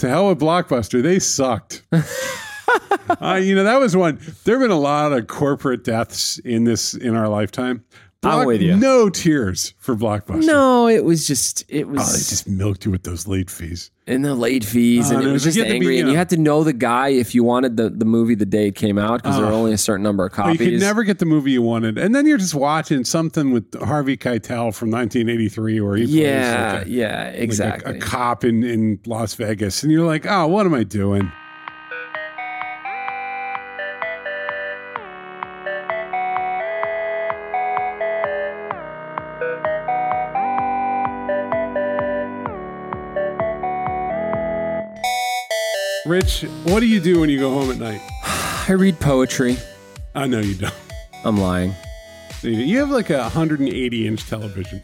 to hell with Blockbuster. They sucked. uh, you know, that was one. There have been a lot of corporate deaths in this in our lifetime. I'm with you. No tears for Blockbuster. No, it was just it was Oh, they just milked you with those late fees. and the late fees, Oh, and it was just be, angry. you and you uh, had to know the guy if you wanted the, the movie the day it came out because there were Oh. only a certain number of Oh, copies. you could never get the movie you wanted, and then you're just watching something with Harvey Keitel from 1983, where he yeah, like a, yeah, like a- exactly. a, cop in in Las Vegas, and you're like, oh, what am I doing? Rich, what do you do when you go home at night? I read poetry. I know you don't. I'm lying. You have like a 180 inch television.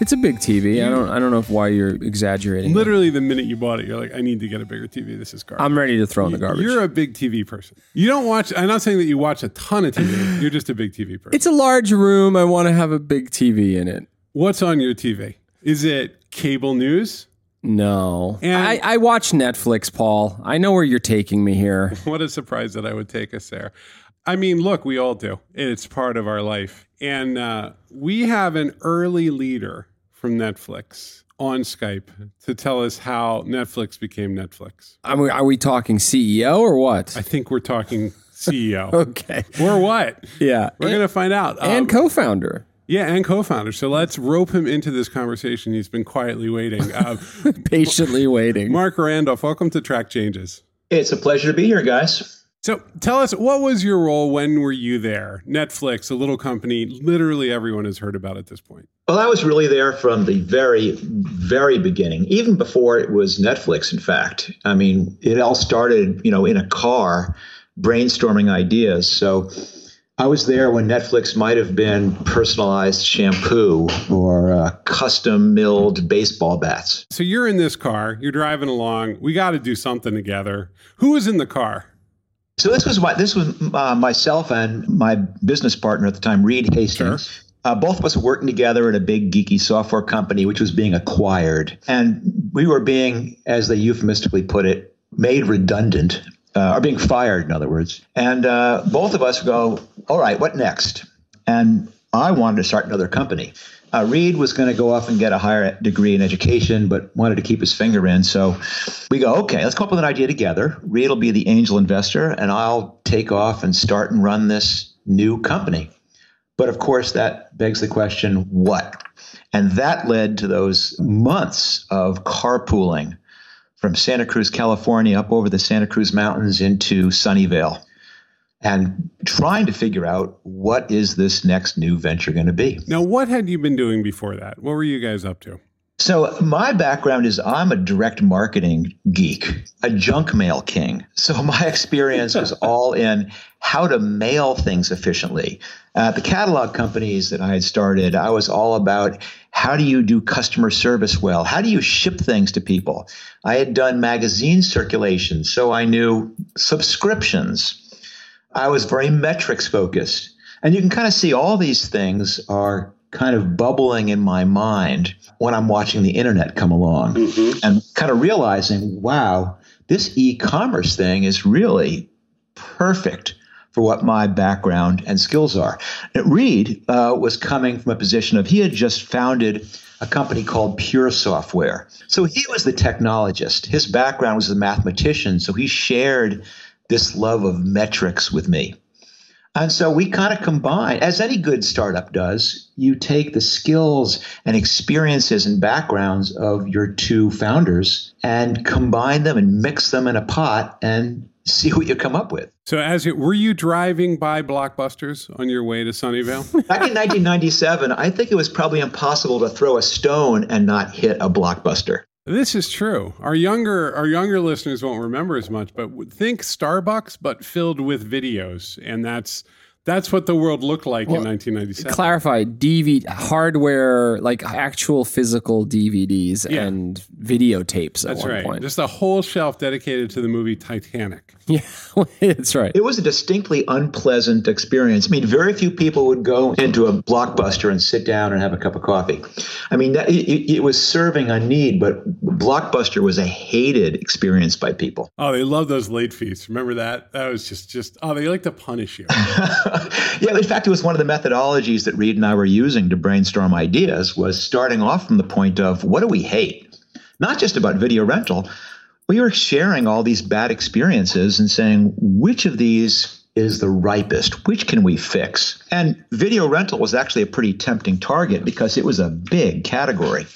It's a big TV. I don't. I don't know if why you're exaggerating. Literally, the minute you bought it, you're like, I need to get a bigger TV. This is garbage. I'm ready to throw in the garbage. You're a big TV person. You don't watch. I'm not saying that you watch a ton of TV. You're just a big TV person. it's a large room. I want to have a big TV in it. What's on your TV? Is it cable news? No, And- I, I watch Netflix, Paul. I know where you're taking me here. What a surprise that I would take us there. I mean, look, we all do. It's part of our life. And uh, we have an early leader from Netflix on Skype to tell us how Netflix became Netflix. Are we, are we talking CEO or what? I think we're talking CEO. Okay. or what? Yeah. We're going to find out. and Um, co-founder. Yeah, and co-founder. So let's rope him into this conversation. He's been quietly waiting. Uh, Patiently waiting. Marc Randolph, welcome to Track Changes. It's a pleasure to be here, guys. So tell us, what was your role? When were you there? Netflix, a little company, literally everyone has heard about at this point. Well, I was really there from the very, very beginning, even before it was Netflix, in fact. I mean, it all started, you know, in a car brainstorming ideas. So I was there when Netflix might have been personalized shampoo or uh, custom milled baseball bats. So you're in this car, you're driving along. We got to do something together. Who was in the car? So this was my this was uh, myself and my business partner at the time, Reed Hastings. Uh, both of us were working together at a big geeky software company, which was being acquired, and we were being, as they euphemistically put it, made redundant, uh, or being fired, in other words. And uh, both of us go, "All right, what next?" And I wanted to start another company. Uh, Reed was going to go off and get a higher degree in education, but wanted to keep his finger in. So we go, okay, let's come up with an idea together. Reed will be the angel investor, and I'll take off and start and run this new company. But of course, that begs the question what? And that led to those months of carpooling from Santa Cruz, California, up over the Santa Cruz Mountains into Sunnyvale and trying to figure out what is this next new venture going to be. Now, what had you been doing before that? What were you guys up to? So my background is I'm a direct marketing geek, a junk mail king. So my experience was all in how to mail things efficiently. Uh, the catalog companies that I had started, I was all about how do you do customer service well? How do you ship things to people? I had done magazine circulation, so I knew subscriptions. I was very metrics focused. And you can kind of see all these things are kind of bubbling in my mind when I'm watching the internet come along mm-hmm. and kind of realizing, wow, this e commerce thing is really perfect for what my background and skills are. Reed uh, was coming from a position of he had just founded a company called Pure Software. So he was the technologist. His background was a mathematician. So he shared this love of metrics with me. And so we kind of combine, as any good startup does, you take the skills and experiences and backgrounds of your two founders and combine them and mix them in a pot and see what you come up with. So, as it, were you driving by Blockbusters on your way to Sunnyvale? Back in 1997, I think it was probably impossible to throw a stone and not hit a blockbuster. This is true. Our younger our younger listeners won't remember as much, but think Starbucks, but filled with videos, and that's That's what the world looked like in 1997. Clarify DVD hardware, like actual physical DVDs Yeah. and videotapes at That's one right. point. Just a whole shelf dedicated to the movie Titanic. yeah, that's right. It was a distinctly unpleasant experience. I mean, very few people would go into a blockbuster and sit down and have a cup of coffee. I mean, that, it, it was serving a need, but Blockbuster was a hated experience by people. Oh, they love those late fees. Remember that? That was just just oh, they like to punish you. yeah, in fact, it was one of the methodologies that Reed and I were using to brainstorm ideas was starting off from the point of what do we hate? Not just about video rental. We were sharing all these bad experiences and saying which of these is the ripest? Which can we fix? And video rental was actually a pretty tempting target because it was a big category.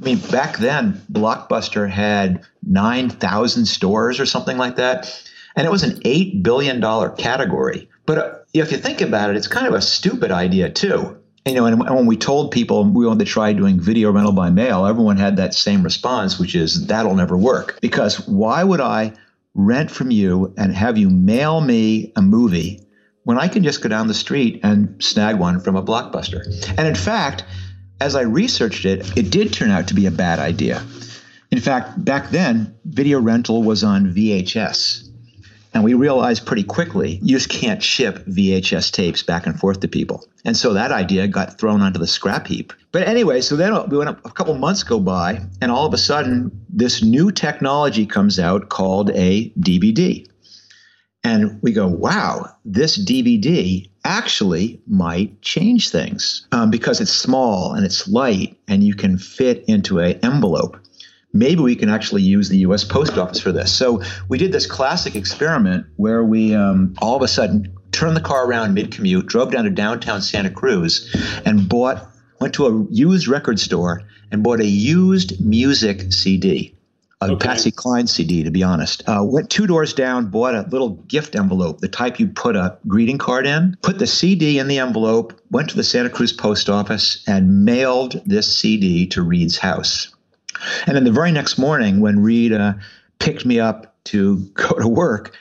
I mean, back then, Blockbuster had 9,000 stores or something like that. And it was an $8 billion category. But uh, if you think about it, it's kind of a stupid idea, too. You know, and when we told people we wanted to try doing video rental by mail, everyone had that same response, which is that'll never work. Because why would I rent from you and have you mail me a movie when I can just go down the street and snag one from a blockbuster? And in fact, as I researched it, it did turn out to be a bad idea. In fact, back then, video rental was on VHS. And we realized pretty quickly you just can't ship VHS tapes back and forth to people. And so that idea got thrown onto the scrap heap. But anyway, so then we went a couple months go by, and all of a sudden, this new technology comes out called a DVD. And we go, wow, this DVD actually might change things um, because it's small and it's light and you can fit into an envelope maybe we can actually use the U.S. Post Office for this. So we did this classic experiment where we um, all of a sudden turned the car around mid-commute, drove down to downtown Santa Cruz, and bought went to a used record store and bought a used music CD. A Okay. Patsy Cline CD, to be honest. Uh, went two doors down, bought a little gift envelope, the type you put a greeting card in, put the CD in the envelope, went to the Santa Cruz post office, and mailed this CD to Reed's house. And then the very next morning, when Reed uh, picked me up to go to work,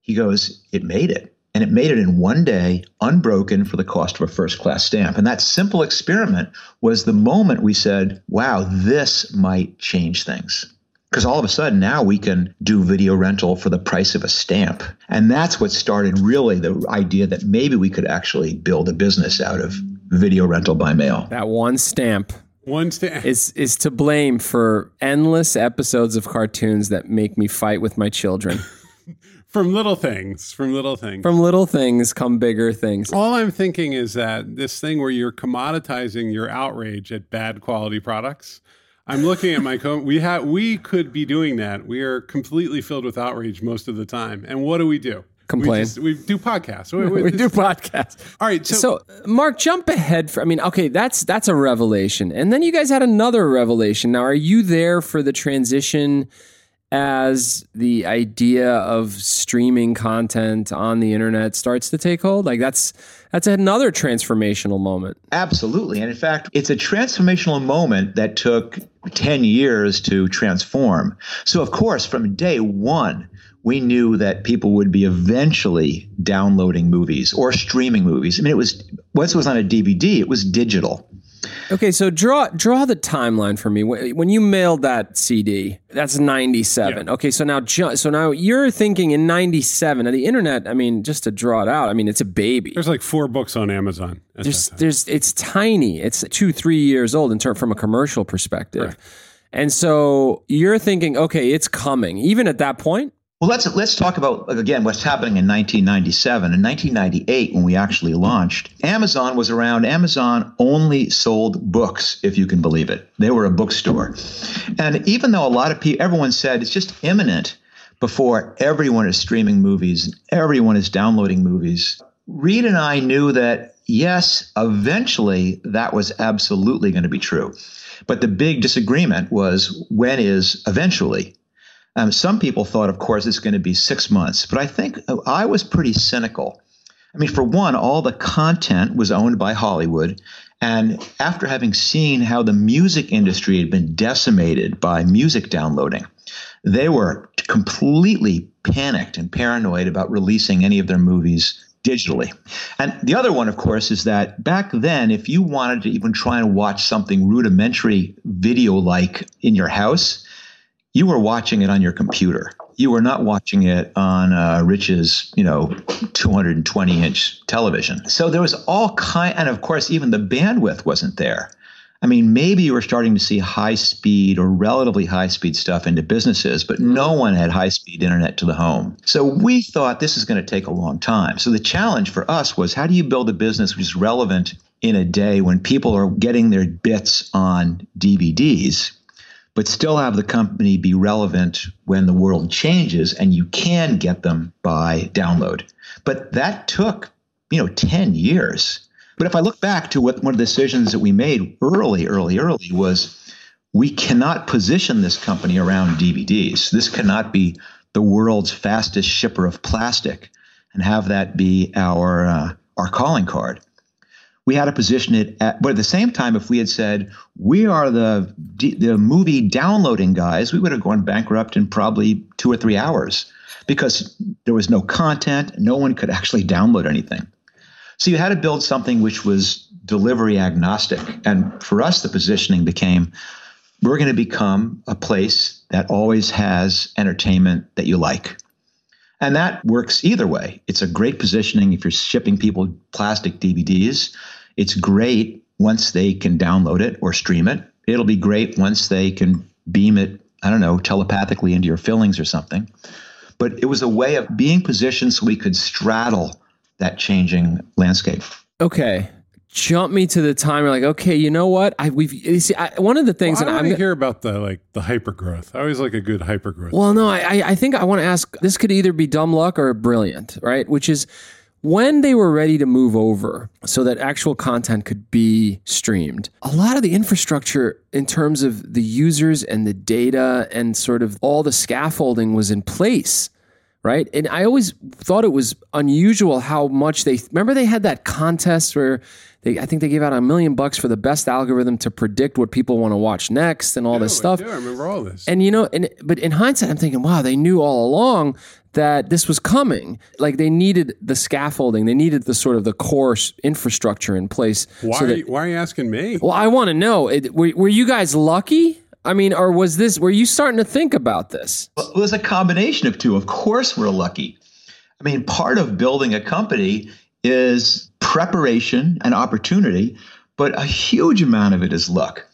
he goes, It made it. And it made it in one day, unbroken for the cost of a first class stamp. And that simple experiment was the moment we said, Wow, this might change things. Because all of a sudden now we can do video rental for the price of a stamp. And that's what started really the idea that maybe we could actually build a business out of video rental by mail. That one stamp One sta- is is to blame for endless episodes of cartoons that make me fight with my children. from little things, from little things. From little things come bigger things. All I'm thinking is that this thing where you're commoditizing your outrage at bad quality products. I'm looking at my co- we have we could be doing that. We are completely filled with outrage most of the time. And what do we do? Complain. We, just, we do podcasts. We, we- We do podcasts. All right. So, So, Marc, jump ahead for I mean, okay, that's that's a revelation. And then you guys had another revelation. Now, are you there for the transition as the idea of streaming content on the internet starts to take hold? Like that's that's another transformational moment. Absolutely. And in fact, it's a transformational moment that took 10 years to transform. So, of course, from day one, we knew that people would be eventually downloading movies or streaming movies. I mean, it was once it was on a DVD, it was digital. Okay, so draw draw the timeline for me. When when you mailed that CD, that's 97. Okay, so now ju- so now you're thinking in 97. Now the internet, I mean, just to draw it out, I mean, it's a baby. there's like four books on Amazon. there's there's it's tiny. It's two three years old in term from a commercial perspective, and so you're thinking, okay, it's coming. Even at that point, Well, let's let's talk about again what's happening in 1997 and 1998 when we actually launched. Amazon was around. Amazon only sold books, if you can believe it. They were a bookstore, and even though a lot of people, everyone said it's just imminent before everyone is streaming movies, and everyone is downloading movies. Reed and I knew that yes, eventually that was absolutely going to be true, but the big disagreement was when is eventually. Um, some people thought, of course, it's going to be six months, but I think uh, I was pretty cynical. I mean, for one, all the content was owned by Hollywood. And after having seen how the music industry had been decimated by music downloading, they were completely panicked and paranoid about releasing any of their movies digitally. And the other one, of course, is that back then, if you wanted to even try and watch something rudimentary video like in your house, you were watching it on your computer. You were not watching it on uh, Rich's, you know, 220 inch television. So there was all kind, and of course, even the bandwidth wasn't there. I mean, maybe you were starting to see high speed or relatively high speed stuff into businesses, but no one had high speed internet to the home. So we thought this is going to take a long time. So the challenge for us was how do you build a business which is relevant in a day when people are getting their bits on DVDs? But still have the company be relevant when the world changes and you can get them by download. But that took, you know, 10 years but if I look back to what one of the decisions that we made early, early, early was we cannot position this company around DVDs. This cannot be the world's fastest shipper of plastic and have that be our uh, our calling card. We had to position it at, but at the same time, if we had said we are the the movie downloading guys, we would have gone bankrupt in probably two or three hours because there was no content. No one could actually download anything. So you had to build something which was delivery agnostic. And for us, the positioning became we're going to become a place that always has entertainment that you like. And that works either way. It's a great positioning if you're shipping people plastic DVDs. It's great once they can download it or stream it. It'll be great once they can beam it, I don't know, telepathically into your fillings or something. But it was a way of being positioned so we could straddle that changing landscape. Okay. Jump me to the time. You're like, okay, you know what? I we've you see I, one of the things well, that I'm hear about the like the hyper growth. I always like a good hyper growth. Well, no, I I think I want to ask. This could either be dumb luck or brilliant, right? Which is when they were ready to move over so that actual content could be streamed, a lot of the infrastructure in terms of the users and the data and sort of all the scaffolding was in place right? And I always thought it was unusual how much they remember they had that contest where they I think they gave out a million bucks for the best algorithm to predict what people want to watch next and all this stuff. Yeah, I remember all this. And you know, and but in hindsight, I'm thinking, wow, they knew all along that this was coming. Like they needed the scaffolding, they needed the sort of the core infrastructure in place. Why? So that, are you, why are you asking me? Well, I want to know. It, were, were you guys lucky? I mean, or was this, were you starting to think about this? Well, it was a combination of two. Of course, we're lucky. I mean, part of building a company is preparation and opportunity, but a huge amount of it is luck.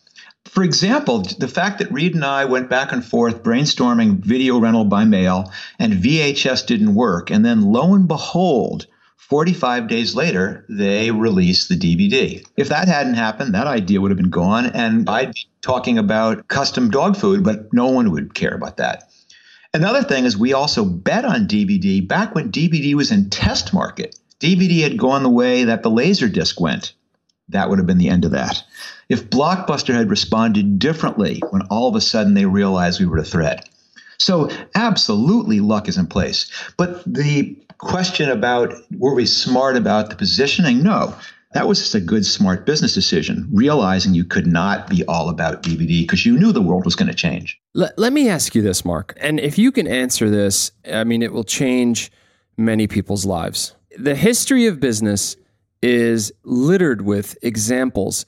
For example, the fact that Reed and I went back and forth brainstorming video rental by mail and VHS didn't work. And then lo and behold, 45 days later, they released the DVD. If that hadn't happened, that idea would have been gone, and I'd be talking about custom dog food, but no one would care about that. Another thing is, we also bet on DVD back when DVD was in test market. DVD had gone the way that the Laserdisc went. That would have been the end of that. If Blockbuster had responded differently when all of a sudden they realized we were a threat. So, absolutely, luck is in place. But the question about were we smart about the positioning? No. That was just a good, smart business decision, realizing you could not be all about DVD because you knew the world was going to change. Let, let me ask you this, Marc. And if you can answer this, I mean, it will change many people's lives. The history of business is littered with examples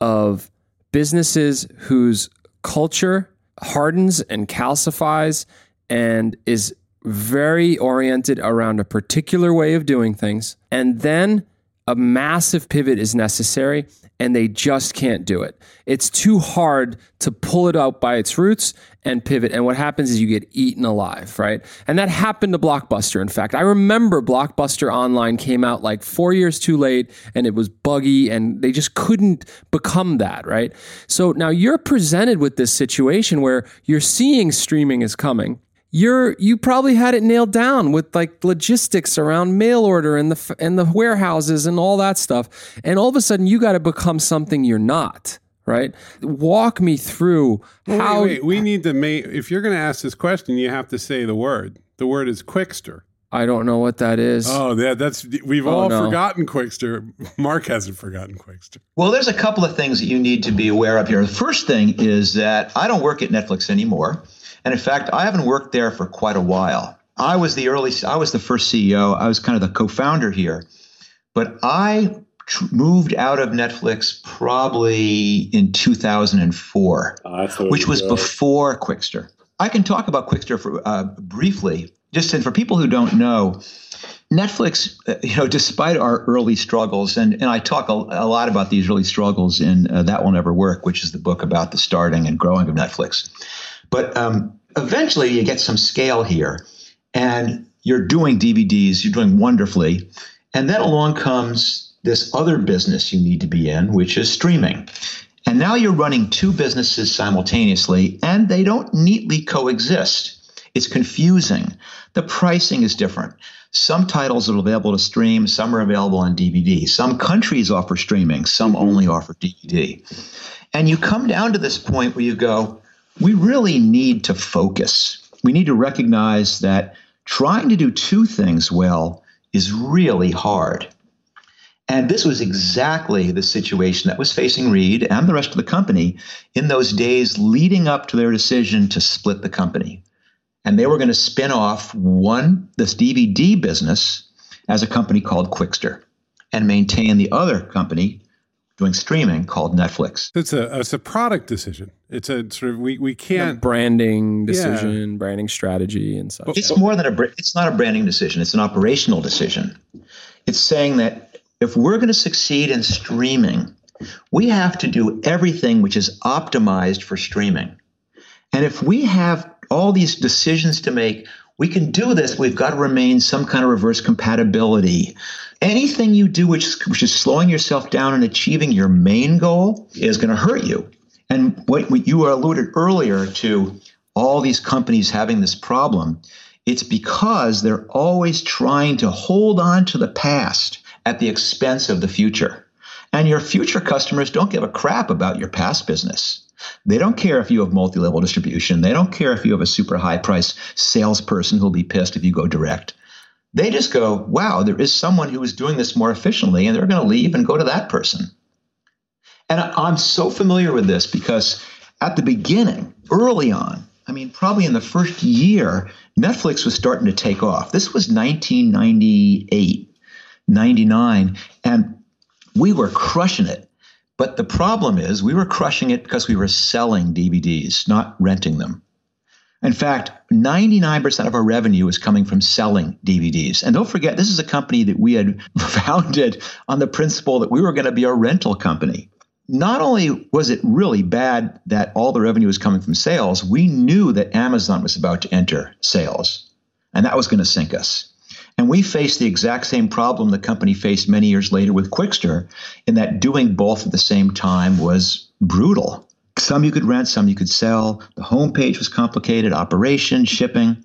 of businesses whose culture hardens and calcifies and is very oriented around a particular way of doing things. And then a massive pivot is necessary and they just can't do it. It's too hard to pull it out by its roots and pivot. And what happens is you get eaten alive, right? And that happened to Blockbuster. In fact, I remember Blockbuster Online came out like four years too late and it was buggy and they just couldn't become that, right? So now you're presented with this situation where you're seeing streaming is coming you're you probably had it nailed down with like logistics around mail order and the and the warehouses and all that stuff and all of a sudden you got to become something you're not right walk me through well, how wait, wait. we need to make if you're going to ask this question you have to say the word the word is Qwikster I don't know what that is. Oh, yeah, that's we've oh, all no. forgotten Qwikster. Marc hasn't forgotten Qwikster. Well, there's a couple of things that you need to be aware of here. The first thing is that I don't work at Netflix anymore. And in fact, I haven't worked there for quite a while. I was the early, I was the first CEO. I was kind of the co-founder here, but I tr- moved out of Netflix probably in 2004, Oh, which was before Qwikster. I can talk about Qwikster for uh, briefly, just and for people who don't know. Netflix, uh, you know, despite our early struggles, and, and I talk a, a lot about these early struggles in uh, That Will Never Work, which is the book about the starting and growing of Netflix. But um, eventually you get some scale here, and you're doing DVDs, you're doing wonderfully. And then along comes this other business you need to be in, which is streaming. And now you're running two businesses simultaneously, and they don't neatly coexist. It's confusing. The pricing is different. Some titles are available to stream, some are available on DVD. Some countries offer streaming, some only offer DVD. And you come down to this point where you go, we really need to focus. We need to recognize that trying to do two things well is really hard. And this was exactly the situation that was facing Reed and the rest of the company in those days leading up to their decision to split the company. And they were going to spin off one, this DVD business, as a company called Qwikster and maintain the other company doing streaming called Netflix. It's a it's a product decision. It's a sort of we we can't branding decision, branding strategy, and such. It's more than a. It's not a branding decision. It's an operational decision. It's saying that if we're going to succeed in streaming, we have to do everything which is optimized for streaming. And if we have all these decisions to make, we can do this. We've got to remain some kind of reverse compatibility. Anything you do which, which is slowing yourself down and achieving your main goal is going to hurt you. And what, what you alluded earlier to all these companies having this problem, it's because they're always trying to hold on to the past at the expense of the future. And your future customers don't give a crap about your past business. They don't care if you have multi level distribution. They don't care if you have a super high price salesperson who'll be pissed if you go direct. They just go, wow, there is someone who is doing this more efficiently, and they're going to leave and go to that person. And I'm so familiar with this because at the beginning, early on, I mean, probably in the first year, Netflix was starting to take off. This was 1998, 99, and we were crushing it. But the problem is, we were crushing it because we were selling DVDs, not renting them. In fact, 99% of our revenue is coming from selling DVDs. And don't forget, this is a company that we had founded on the principle that we were going to be a rental company. Not only was it really bad that all the revenue was coming from sales, we knew that Amazon was about to enter sales, and that was going to sink us. And we faced the exact same problem the company faced many years later with Qwikster, in that doing both at the same time was brutal. Some you could rent, some you could sell. The homepage was complicated, operation, shipping.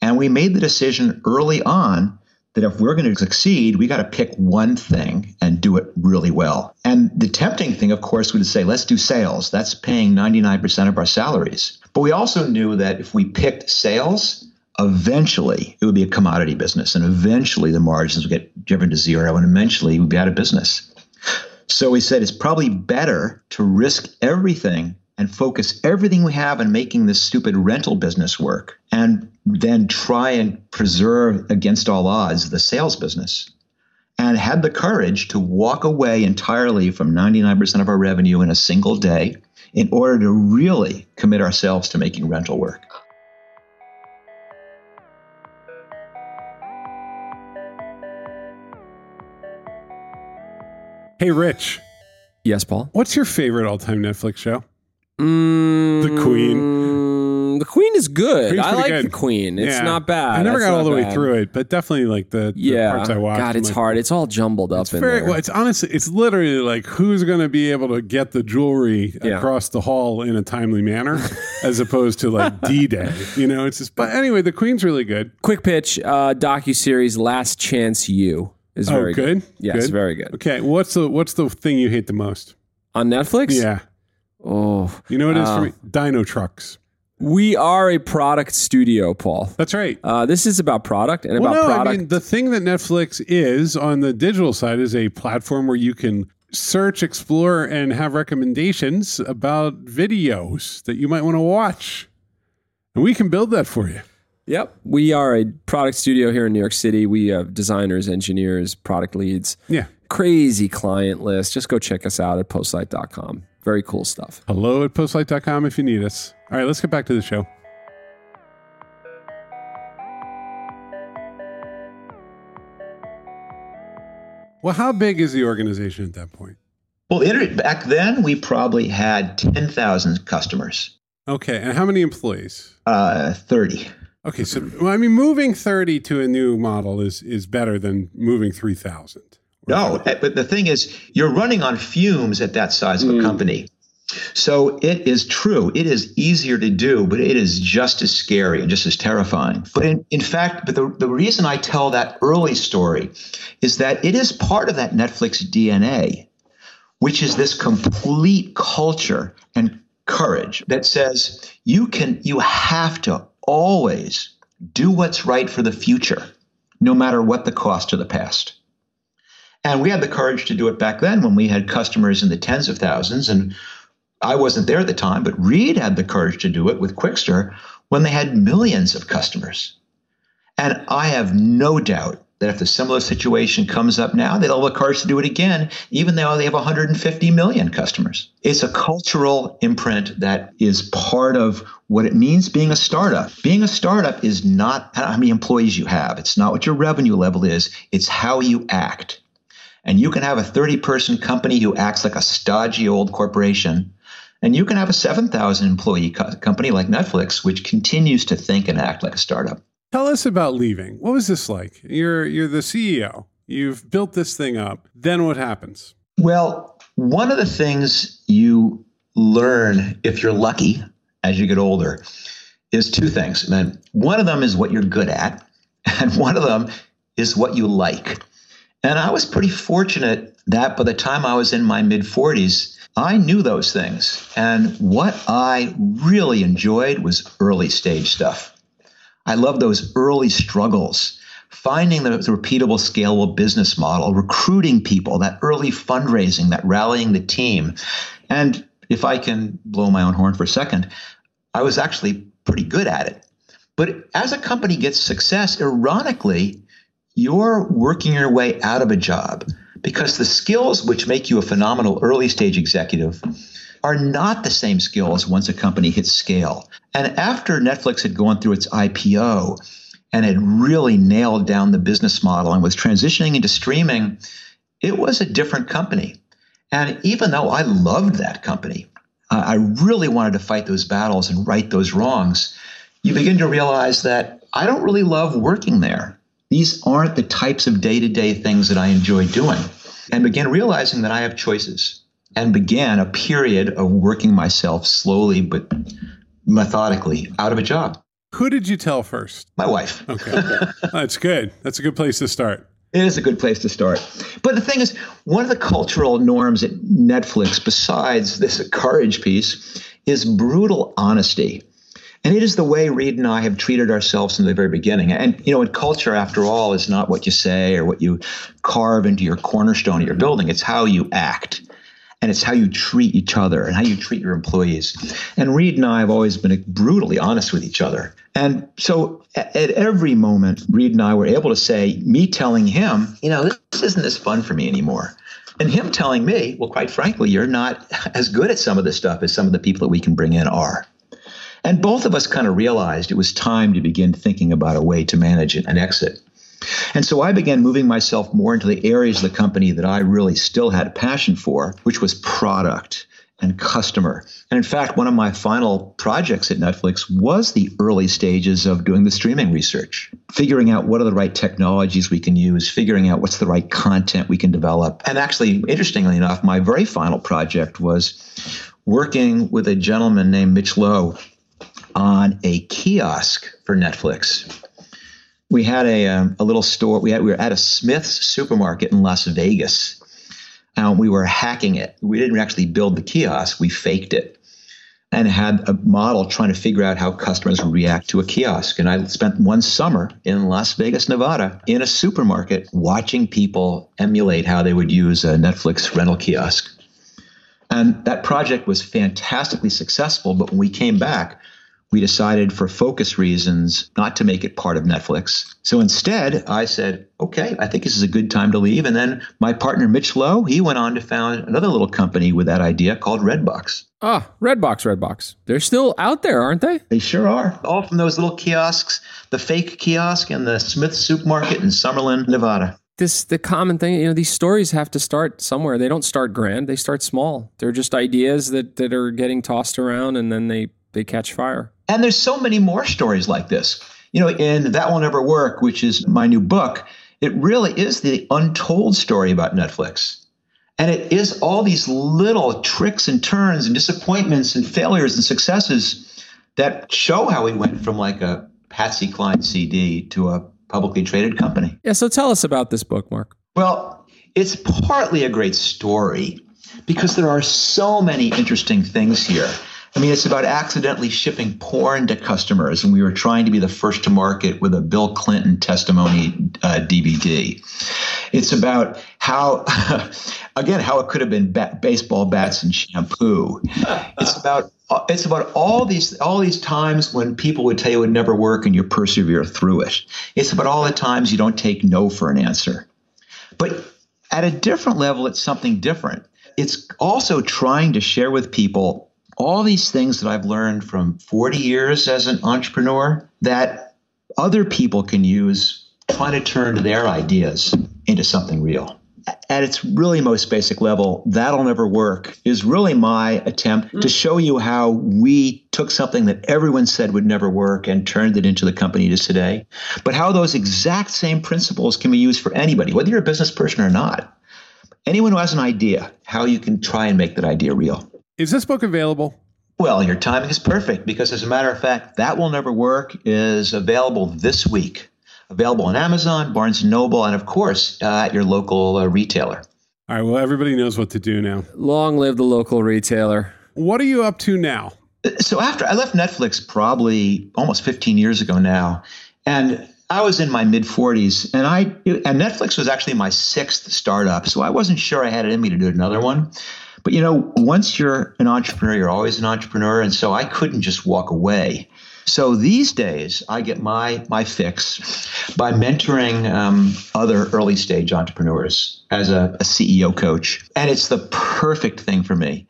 And we made the decision early on that if we're going to succeed, we got to pick one thing and do it really well. And the tempting thing, of course, would say, let's do sales. That's paying 99% of our salaries. But we also knew that if we picked sales, eventually it would be a commodity business. And eventually the margins would get driven to zero. And eventually we'd be out of business. So we said it's probably better to risk everything and focus everything we have on making this stupid rental business work and then try and preserve against all odds the sales business. And had the courage to walk away entirely from 99% of our revenue in a single day in order to really commit ourselves to making rental work. Hey, Rich, yes, Paul. what's your favorite all-time Netflix show? Mm, The Queen. The Queen is good. Queen's I like good. the Queen. It's Yeah. not bad. I never That's got all the way through it, but definitely like the, the Yeah, parts I watched. God, it's like, hard. It's all jumbled up It's in very there. well. It's honestly, it's literally like who's going to be able to get the jewelry Yeah. across the hall in a timely manner, as opposed to like D Day. You know, it's just. But anyway, the Queen's really good. Quick pitch uh, docu series Last Chance U is Oh, very good? Yes, Good? very good. Okay, what's the what's the thing you hate the most? On Netflix. Yeah, Oh, you know what it is Uh, for me? Dinotrux. we are a product studio, Paul. That's right. Uh, this is about product and Well, about no, product. I mean the thing that Netflix is on the digital side is a platform where you can search, explore, and have recommendations about videos that you might want to watch, and we can build that for you. Yep. We are a product studio here in New York City. We have designers, engineers, product leads. Yeah. Crazy client list. Just go check us out at postlight.com. Very cool stuff. Hello at postlight.com if you need us. All right, let's get back to the show. Well, how big is the organization at that point? Well, back then we probably had 10,000 customers. Okay. And how many employees? Uh, 30. Okay. So, well, I mean, moving 30 to a new model is, is better than moving 3,000. No, but the thing is, you're running on fumes at that size of a mm. company. So it is true. It is easier to do, but it is just as scary and just as terrifying. But in, in fact, but the, the reason I tell that early story is that it is part of that Netflix DNA, which is this complete culture and courage that says you can you have to always do what's right for the future, no matter what the cost of the past. And we had the courage to do it back then when we had customers in the tens of thousands and I wasn't there at the time, but Reed had the courage to do it with Qwikster when they had millions of customers. And I have no doubt that if a similar situation comes up now, they'll have the courage to do it again, even though they have 150 million customers. It's a cultural imprint that is part of what it means being a startup. Being a startup is not how many employees you have, it's not what your revenue level is, it's how you act. And you can have a 30 person company who acts like a stodgy old corporation and you can have a 7,000 employee co- company like Netflix, which continues to think and act like a startup. Tell us about leaving. What was this like? You're, you're the CEO, you've built this thing up. Then what happens? Well, one of the things you learn if you're lucky as you get older is two things. And one of them is what you're good at, and one of them is what you like. And I was pretty fortunate that by the time I was in my mid 40s, I knew those things. And what I really enjoyed was early stage stuff. I love those early struggles, finding the, the, repeatable, scalable business model, recruiting people, that early fundraising, that rallying the team. And if I can blow my own horn for a second, I was actually pretty good at it. But as a company gets success, ironically, you're working your way out of a job because the skills which make you a phenomenal early stage executive are not the same skills once a company hits scale. And after Netflix had gone through its IPO and had really nailed down the business model and was transitioning into streaming, it was a different company. And even though I loved that company, I really wanted to fight those battles and right those wrongs. You begin to realize that I don't really love working there. These aren't the types of day to day things that I enjoy doing. And begin realizing that I have choices and began a period of working myself slowly but methodically out of a job. Who did you tell first? My wife. Okay. That's good. That's a good place to start. It is a good place to start. But the thing is, one of the cultural norms at Netflix, besides this courage piece, is brutal honesty. And it is the way Reed and I have treated ourselves from the very beginning. And, you know, in culture, after all, is not what you say or what you carve into your cornerstone of your building. It's how you act. And it's how you treat each other and how you treat your employees. And Reed and I have always been brutally honest with each other. And so at, at every moment, Reed and I were able to say, me telling him, you know, this isn't as fun for me anymore. And him telling me, well, quite frankly, you're not as good at some of this stuff as some of the people that we can bring in are. And both of us kind of realized it was time to begin thinking about a way to manage and exit. And so I began moving myself more into the areas of the company that I really still had a passion for, which was product and customer. And in fact, one of my final projects at Netflix was the early stages of doing the streaming research, figuring out what are the right technologies we can use, figuring out what's the right content we can develop. And actually, interestingly enough, my very final project was working with a gentleman named Mitch Lowe on a kiosk for Netflix. We had a, um, a little store. We, had, we were at a Smith's supermarket in Las Vegas. We were hacking it. We didn't actually build the kiosk, we faked it and had a model trying to figure out how customers would react to a kiosk. And I spent one summer in Las Vegas, Nevada, in a supermarket watching people emulate how they would use a Netflix rental kiosk. And that project was fantastically successful. But when we came back, we decided for focus reasons not to make it part of Netflix. So instead, I said, okay, I think this is a good time to leave. And then my partner, Mitch Lowe, he went on to found another little company with that idea called Redbox. Ah, Redbox, Redbox. They're still out there, aren't they? They sure are. All from those little kiosks, the fake kiosk and the Smith Supermarket in Summerlin, Nevada. This the common thing, you know, these stories have to start somewhere. They don't start grand, they start small. They're just ideas that, that are getting tossed around and then they, they catch fire. And there's so many more stories like this. You know, in That Will Never Work, which is my new book, it really is the untold story about Netflix. And it is all these little tricks and turns and disappointments and failures and successes that show how we went from like a Patsy Cline CD to a publicly traded company. Yeah, so tell us about this book, Marc. Well, it's partly a great story because there are so many interesting things here. I mean, it's about accidentally shipping porn to customers, and we were trying to be the first to market with a Bill Clinton testimony uh, DVD. It's about how, again, how it could have been baseball bats and shampoo. It's about it's about all these all these times when people would tell you it would never work and you persevere through it. It's about all the times you don't take no for an answer. But at a different level, it's something different. It's also trying to share with people all these things that I've learned from 40 years as an entrepreneur that other people can use trying to turn their ideas into something real. At its really most basic level, that'll never work is really my attempt to mm. show you how we took something that everyone said would never work and turned it into the company it is today. But how those exact same principles can be used for anybody, whether you're a business person or not. Anyone who has an idea, how you can try and make that idea real. Is this book available? Well, your timing is perfect because, as a matter of fact, That Will Never Work is available this week. Available on Amazon, Barnes & Noble, and of course, uh, at your local uh, retailer. All right, well, everybody knows what to do now. Long live the local retailer. What are you up to now? So, after I left Netflix probably almost 15 years ago now, and I was in my mid 40s, and I and Netflix was actually my sixth startup, so I wasn't sure I had it in me to do another one. But you know, once you're an entrepreneur, you're always an entrepreneur, and so I couldn't just walk away. So these days, I get my my fix by mentoring um, other early stage entrepreneurs as a, a CEO coach, and it's the perfect thing for me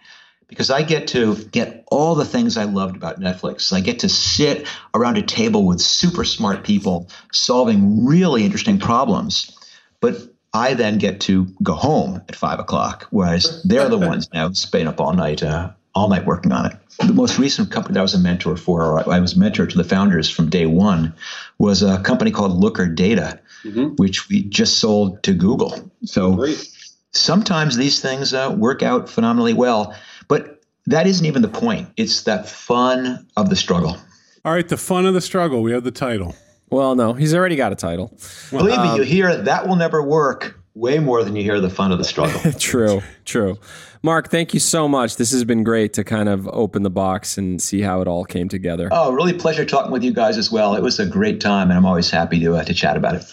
because I get to get all the things I loved about Netflix. I get to sit around a table with super smart people solving really interesting problems. But I then get to go home at five o'clock, whereas they're the ones now staying up all night, uh, all night working on it. The most recent company that I was a mentor for, or I was mentor to the founders from day one, was a company called Looker Data, mm-hmm. which we just sold to Google. So Great. sometimes these things uh, work out phenomenally well, but that isn't even the point. It's that fun of the struggle. All right, the fun of the struggle. We have the title. Well, no, he's already got a title. Believe um, me, you hear that will never work way more than you hear the fun of the struggle. true, true. Marc, thank you so much. This has been great to kind of open the box and see how it all came together. Oh, really pleasure talking with you guys as well. It was a great time, and I'm always happy to uh, to chat about it.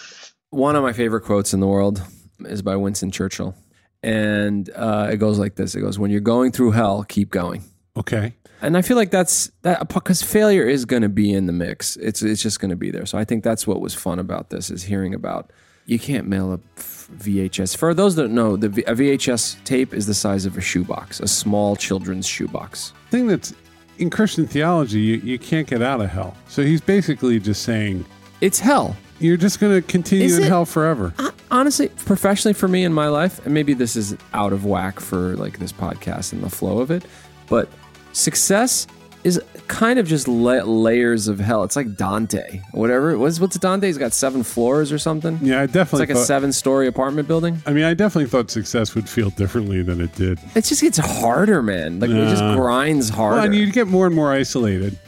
One of my favorite quotes in the world is by Winston Churchill, and uh, it goes like this: It goes, "When you're going through hell, keep going." Okay. And I feel like that's that because failure is going to be in the mix. It's it's just going to be there. So I think that's what was fun about this is hearing about you can't mail a VHS. For those that know, the a VHS tape is the size of a shoebox, a small children's shoebox. thing that's in Christian theology, you, you can't get out of hell. So he's basically just saying it's hell. You're just going to continue is in it, hell forever. Uh, honestly, professionally for me in my life, and maybe this is out of whack for like this podcast and the flow of it, but success is kind of just la- layers of hell. It's like Dante, whatever. What's what's Dante? He's got seven floors or something. Yeah, I definitely. It's like thought, a seven-story apartment building. I mean, I definitely thought success would feel differently than it did. It just gets harder, man. Like it just grinds harder. Well, and you get more and more isolated.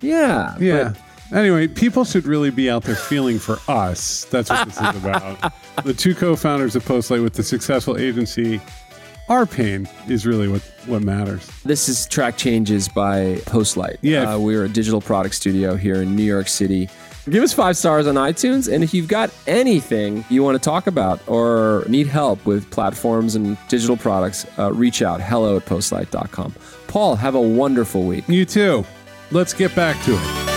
Yeah. Yeah. Anyway, people should really be out there feeling for us. That's what this is about. the two co-founders of Postlight with the successful agency our pain is really what, what matters. This is Track Changes by Postlight. Yeah. Uh, we're a digital product studio here in New York City. Give us five stars on iTunes. And if you've got anything you want to talk about or need help with platforms and digital products, uh, reach out hello at postlight.com. Paul, have a wonderful week. You too. let's get back to it.